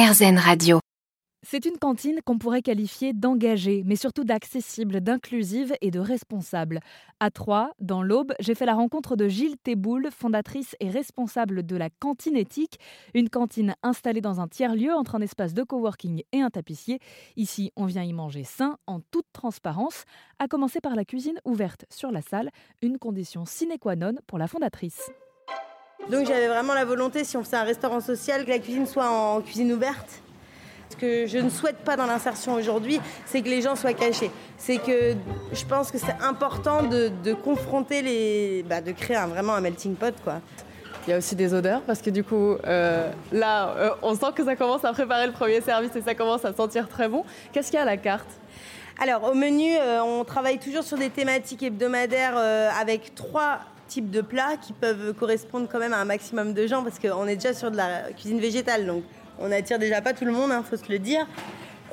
Radio. C'est une cantine qu'on pourrait qualifier d'engagée, mais surtout d'accessible, d'inclusive et de responsable. À Troyes, dans l'Aube, j'ai fait la rencontre de Gilles Théboul, fondatrice et responsable de la Cantine Éthique, une cantine installée dans un tiers-lieu entre un espace de coworking et un tapissier. Ici, on vient y manger sain, en toute transparence, à commencer par la cuisine ouverte sur la salle, une condition sine qua non pour la fondatrice. Donc j'avais vraiment la volonté, si on faisait un restaurant social, que la cuisine soit en cuisine ouverte. Ce que je ne souhaite pas dans l'insertion aujourd'hui, c'est que les gens soient cachés. C'est que je pense que c'est important de, confronter les. Bah, de créer vraiment un melting pot, quoi. Il y a aussi des odeurs parce que du coup, euh, là, euh, on sent que ça commence à préparer le premier service et ça commence à sentir très bon. Qu'est-ce qu'il y a à la carte? Alors au menu, euh, on travaille toujours sur des thématiques hebdomadaires avec trois types de plats qui peuvent correspondre quand même à un maximum de gens parce qu'on est déjà sur de la cuisine végétale, donc on attire déjà pas tout le monde, il hein, faut se le dire.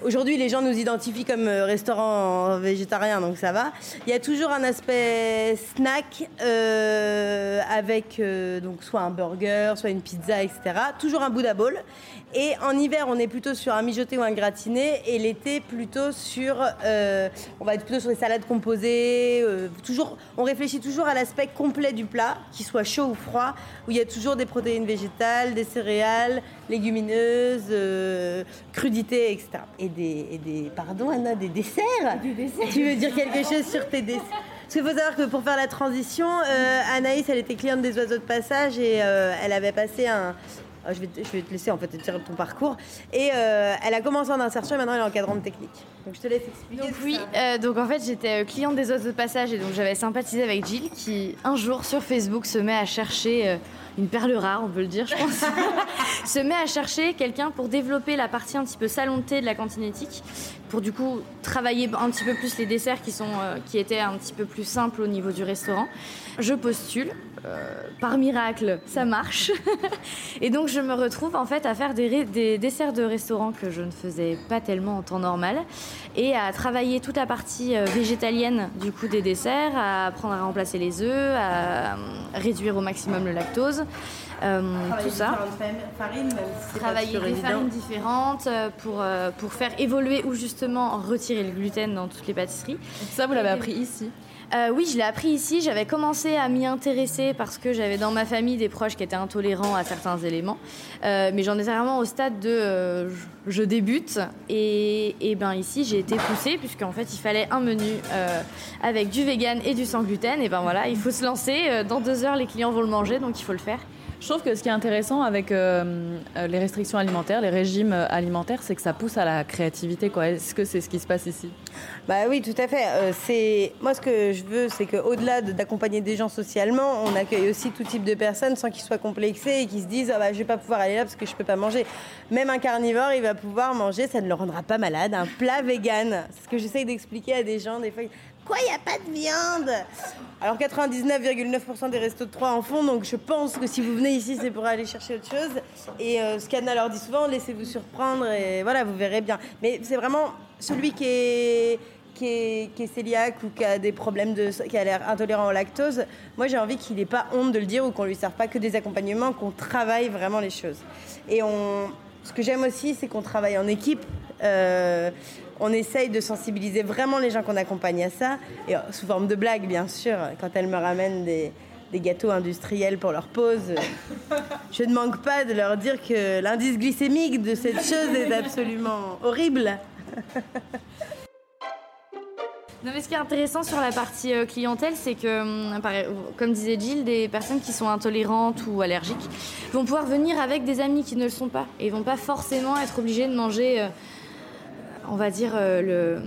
Aujourd'hui, les gens nous identifient comme euh, restaurant végétarien, donc ça va. Il y a toujours un aspect snack euh, avec euh, donc soit un burger, soit une pizza, etc. Toujours un Buddha bowl. Et en hiver, on est plutôt sur un mijoté ou un gratiné, et l'été plutôt sur, on va être plutôt sur des salades composées. toujours, on réfléchit toujours à l'aspect complet du plat, qu'il soit chaud ou froid, où il y a toujours des protéines végétales, des céréales, légumineuses, crudités, etc et des, et des pardon Anna, des desserts. Des desserts. Tu veux dire quelque chose sur tes desserts? Parce qu'il faut savoir que pour faire la transition, euh, Anaïs, elle était cliente des oiseaux de passage et euh, elle avait passé un, je, vais te, je, vais te, laisser en fait te dire ton parcours. Et euh, elle a commencé en insertion et maintenant elle est encadrante technique. Donc je te laisse expliquer. Donc oui, euh, donc en fait j'étais cliente des oiseaux de passage et donc j'avais sympathisé avec Jill qui un jour sur Facebook se met à chercher une perle rare, on peut le dire, je pense, se met à chercher quelqu'un pour développer la partie un petit peu salon de la cantine éthique, pour du coup travailler un petit peu plus les desserts qui, sont, euh, qui étaient un petit peu plus simples au niveau du restaurant. Je postule, euh, par miracle, ça marche. et donc je me retrouve en fait à faire des, des, desserts de restaurant que je ne faisais pas tellement en temps normal et à travailler toute la partie euh, végétalienne du coup des desserts, à apprendre à remplacer les œufs, à réduire au maximum le lactose. Euh, tout ça. Farines, Travailler des farines différentes euh, pour, euh, pour faire évoluer ou justement retirer le gluten dans toutes les pâtisseries. Ça, vous l'avez appris ici oui, je l'ai appris ici. J'avais commencé à m'y intéresser parce que j'avais dans ma famille des proches qui étaient intolérants à certains éléments. mais j'en étais vraiment au stade de je débute. Et, et, ben ici, j'ai été poussée puisqu'en fait, il fallait un menu avec du vegan et du sans gluten. Et ben voilà, il faut se lancer. Dans deux heures, les clients vont le manger, donc il faut le faire. Je trouve que ce qui est intéressant avec euh, euh, les restrictions alimentaires, les régimes euh, alimentaires, c'est que ça pousse à la créativité. Est-ce que c'est ce qui se passe ici? Bah oui, tout à fait. moi ce que je veux, c'est qu'au-delà d'accompagner des gens socialement, on accueille aussi tout type de personnes sans qu'ils soient complexés et qui se disent ah bah, je vais pas pouvoir aller là parce que je peux pas manger. Même un carnivore, il va pouvoir manger, ça ne le rendra pas malade. Un plat vegan, c'est ce que j'essaye d'expliquer à des gens des fois. Quoi, il n'y a pas de viande? Alors 99,9% des restos de Troyes en font, donc je pense que si vous venez ici, c'est pour aller chercher autre chose. Et euh, ce qu'Anna leur dit souvent, laissez-vous surprendre et voilà, vous verrez bien. Mais c'est vraiment celui qui est, qui est, ou qui a des problèmes de, qui a l'air intolérant au lactose, moi j'ai envie qu'il n'ait pas honte de le dire ou qu'on lui serve pas que des accompagnements, qu'on travaille vraiment les choses. Et on, ce que j'aime aussi, c'est qu'on travaille en équipe. Euh, on essaye de sensibiliser vraiment les gens qu'on accompagne à ça, et euh, sous forme de blague, bien sûr, quand elles me ramènent des, gâteaux industriels pour leur pause. Je ne manque pas de leur dire que l'indice glycémique de cette chose est absolument horrible. Non, mais ce qui est intéressant sur la partie euh, clientèle, c'est que, hum, comme disait Gilles, des personnes qui sont intolérantes ou allergiques vont pouvoir venir avec des amis qui ne le sont pas et vont pas forcément être obligés de manger euh, on va dire, euh,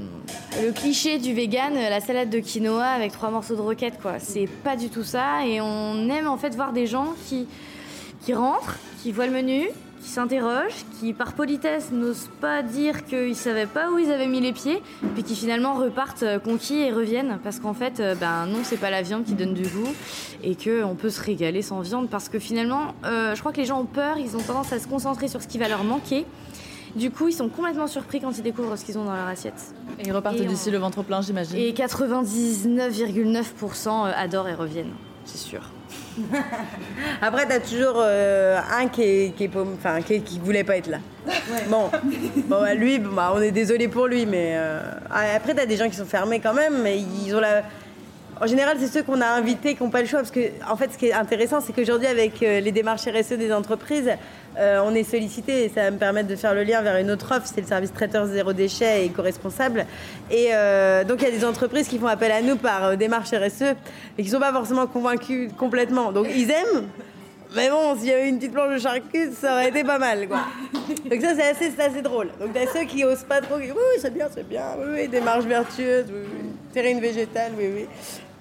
le, cliché du vegan, euh, la salade de quinoa avec trois morceaux de roquette, quoi. C'est pas du tout ça. Et on aime en fait voir des gens qui, rentrent, qui voient le menu, qui s'interrogent, qui par politesse n'osent pas dire qu'ils savaient pas où ils avaient mis les pieds, puis qui finalement repartent euh, conquis et reviennent parce qu'en fait, ben non, c'est pas la viande qui donne du goût et qu'on peut se régaler sans viande parce que finalement, je crois que les gens ont peur, ils ont tendance à se concentrer sur ce qui va leur manquer du coup, ils sont complètement surpris quand ils découvrent ce qu'ils ont dans leur assiette. Et ils repartent d'ici le ventre plein, j'imagine. Et 99,9% adorent et reviennent, c'est sûr. Après, t'as toujours euh, un qui, est, qui, est pas- enfin, qui, qui voulait pas être là. Bon, bon bah, lui, bah, on est désolé pour lui, mais euh, après, t'as des gens qui sont fermés quand même, mais ils ont la. En général, c'est ceux qu'on a invités qui n'ont pas le choix, parce que, en fait, ce qui est intéressant, c'est qu'aujourd'hui, avec euh, les démarches RSE des entreprises, euh, on est sollicité et ça va me permettre de faire le lien vers une autre offre, c'est le service traiteur zéro déchet et éco-responsable. Et euh, donc, il y a des entreprises qui font appel à nous par euh, démarche RSE et qui ne sont pas forcément convaincus complètement. Donc, ils aiment, mais bon, s'il y avait une petite planche de charcute, ça aurait été pas mal, quoi. Donc ça, c'est assez, assez drôle. Donc t'as ceux qui osent pas trop, qui disent, oui, c'est bien, c'est bien, oui, oui, démarche vertueuse, oui, oui, terrine végétale, oui, oui.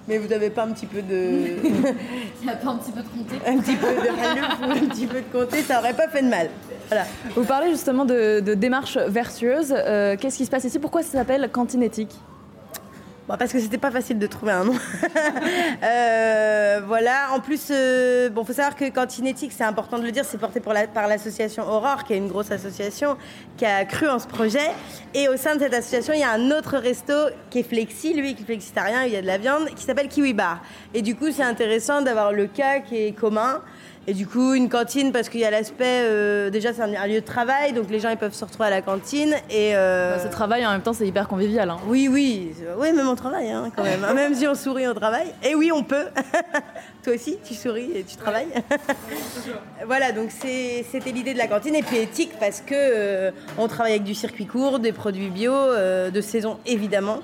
Mais vous n'avez pas un petit peu de... Il n'y a pas un petit peu de comté un petit peu de halouf ou un petit peu de comté, ça aurait pas fait de mal. Voilà. Vous parlez justement de, de démarche vertueuse. Euh, Qu'est-ce qui se passe ici? Pourquoi ça s'appelle cantine éthique Bon, parce que c'était pas facile de trouver un nom. Euh, voilà. En plus, euh, bon, faut savoir que Cantine Éthique, c'est important de le dire, c'est porté par l'association Aurore, qui est une grosse association qui a cru en ce projet. Et au sein de cette association, il y a un autre resto qui est flexi, lui, qui est flexitarien, il y a de la viande, qui s'appelle Kiwi Bar. Et du coup, c'est intéressant d'avoir le cas qui est commun. Et du coup, une cantine, parce qu'il y a l'aspect, euh, déjà, c'est un, un lieu de travail, donc les gens, ils peuvent se retrouver à la cantine. Et, euh, Bah, Ce travail, en même temps, c'est hyper convivial. hein. oui, oui, oui, même on travaille hein, quand même. hein. Même si on sourit, on travaille. Et oui, on peut. Toi aussi, tu souris et tu travailles. voilà, donc c'est- c'était l'idée de la cantine. Et puis éthique parce que euh, on travaille avec du circuit court, des produits bio, euh, de saison évidemment.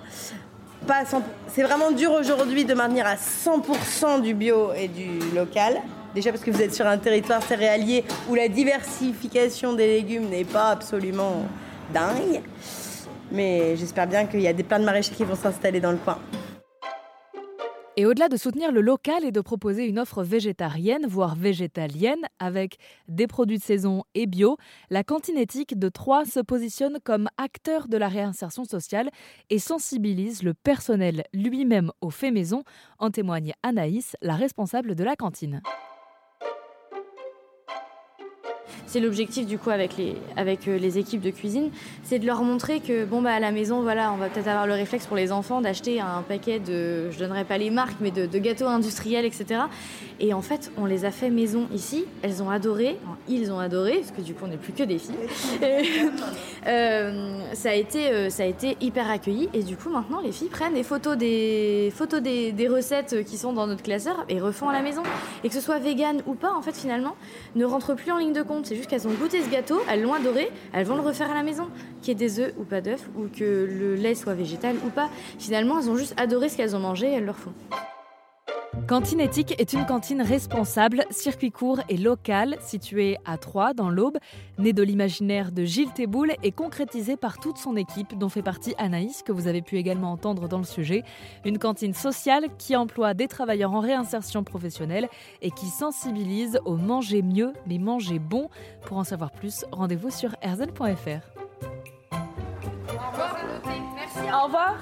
Pas à 100 C'est vraiment dur aujourd'hui de maintenir à 100% du bio et du local. Déjà parce que vous êtes sur un territoire céréalier où la diversification des légumes n'est pas absolument dingue. Mais j'espère bien qu'il y a des plein de maraîchers qui vont s'installer dans le coin. Et au-delà de soutenir le local et de proposer une offre végétarienne, voire végétalienne, avec des produits de saison et bio, la cantine éthique de Troyes se positionne comme acteur de la réinsertion sociale et sensibilise le personnel lui-même aux faits maison, en témoigne Anaïs, la responsable de la cantine. C'est l'objectif du coup avec les, avec euh, les équipes de cuisine, c'est de leur montrer que bon bah à la maison voilà on va peut-être avoir le réflexe pour les enfants d'acheter un paquet de, je donnerai pas les marques mais de, de gâteaux industriels etc. Et en fait on les a fait maison ici, elles ont adoré, Enfin, ils ont adoré parce que du coup on n'est plus que des filles. Et, euh, ça a été euh, ça a été hyper accueilli et du coup maintenant les filles prennent des photos des photos des, des recettes qui sont dans notre classeur et refont à la maison et que ce soit vegan ou pas en fait finalement ne rentre plus en ligne de compte. C'est qu'elles ont goûté ce gâteau, elles l'ont adoré, elles vont le refaire à la maison. Qu'il y ait des œufs ou pas d'œufs, ou que le lait soit végétal ou pas. Finalement, elles ont juste adoré ce qu'elles ont mangé et elles le refont. Cantine éthique est une cantine responsable, circuit court et local, située à Troyes, dans l'Aube, née de l'imaginaire de Gilles Théboul et concrétisée par toute son équipe, dont fait partie Anaïs, que vous avez pu également entendre dans le sujet. Une cantine sociale qui emploie des travailleurs en réinsertion professionnelle et qui sensibilise au manger mieux, mais manger bon. Pour en savoir plus, rendez-vous sur erzen.fr. Au revoir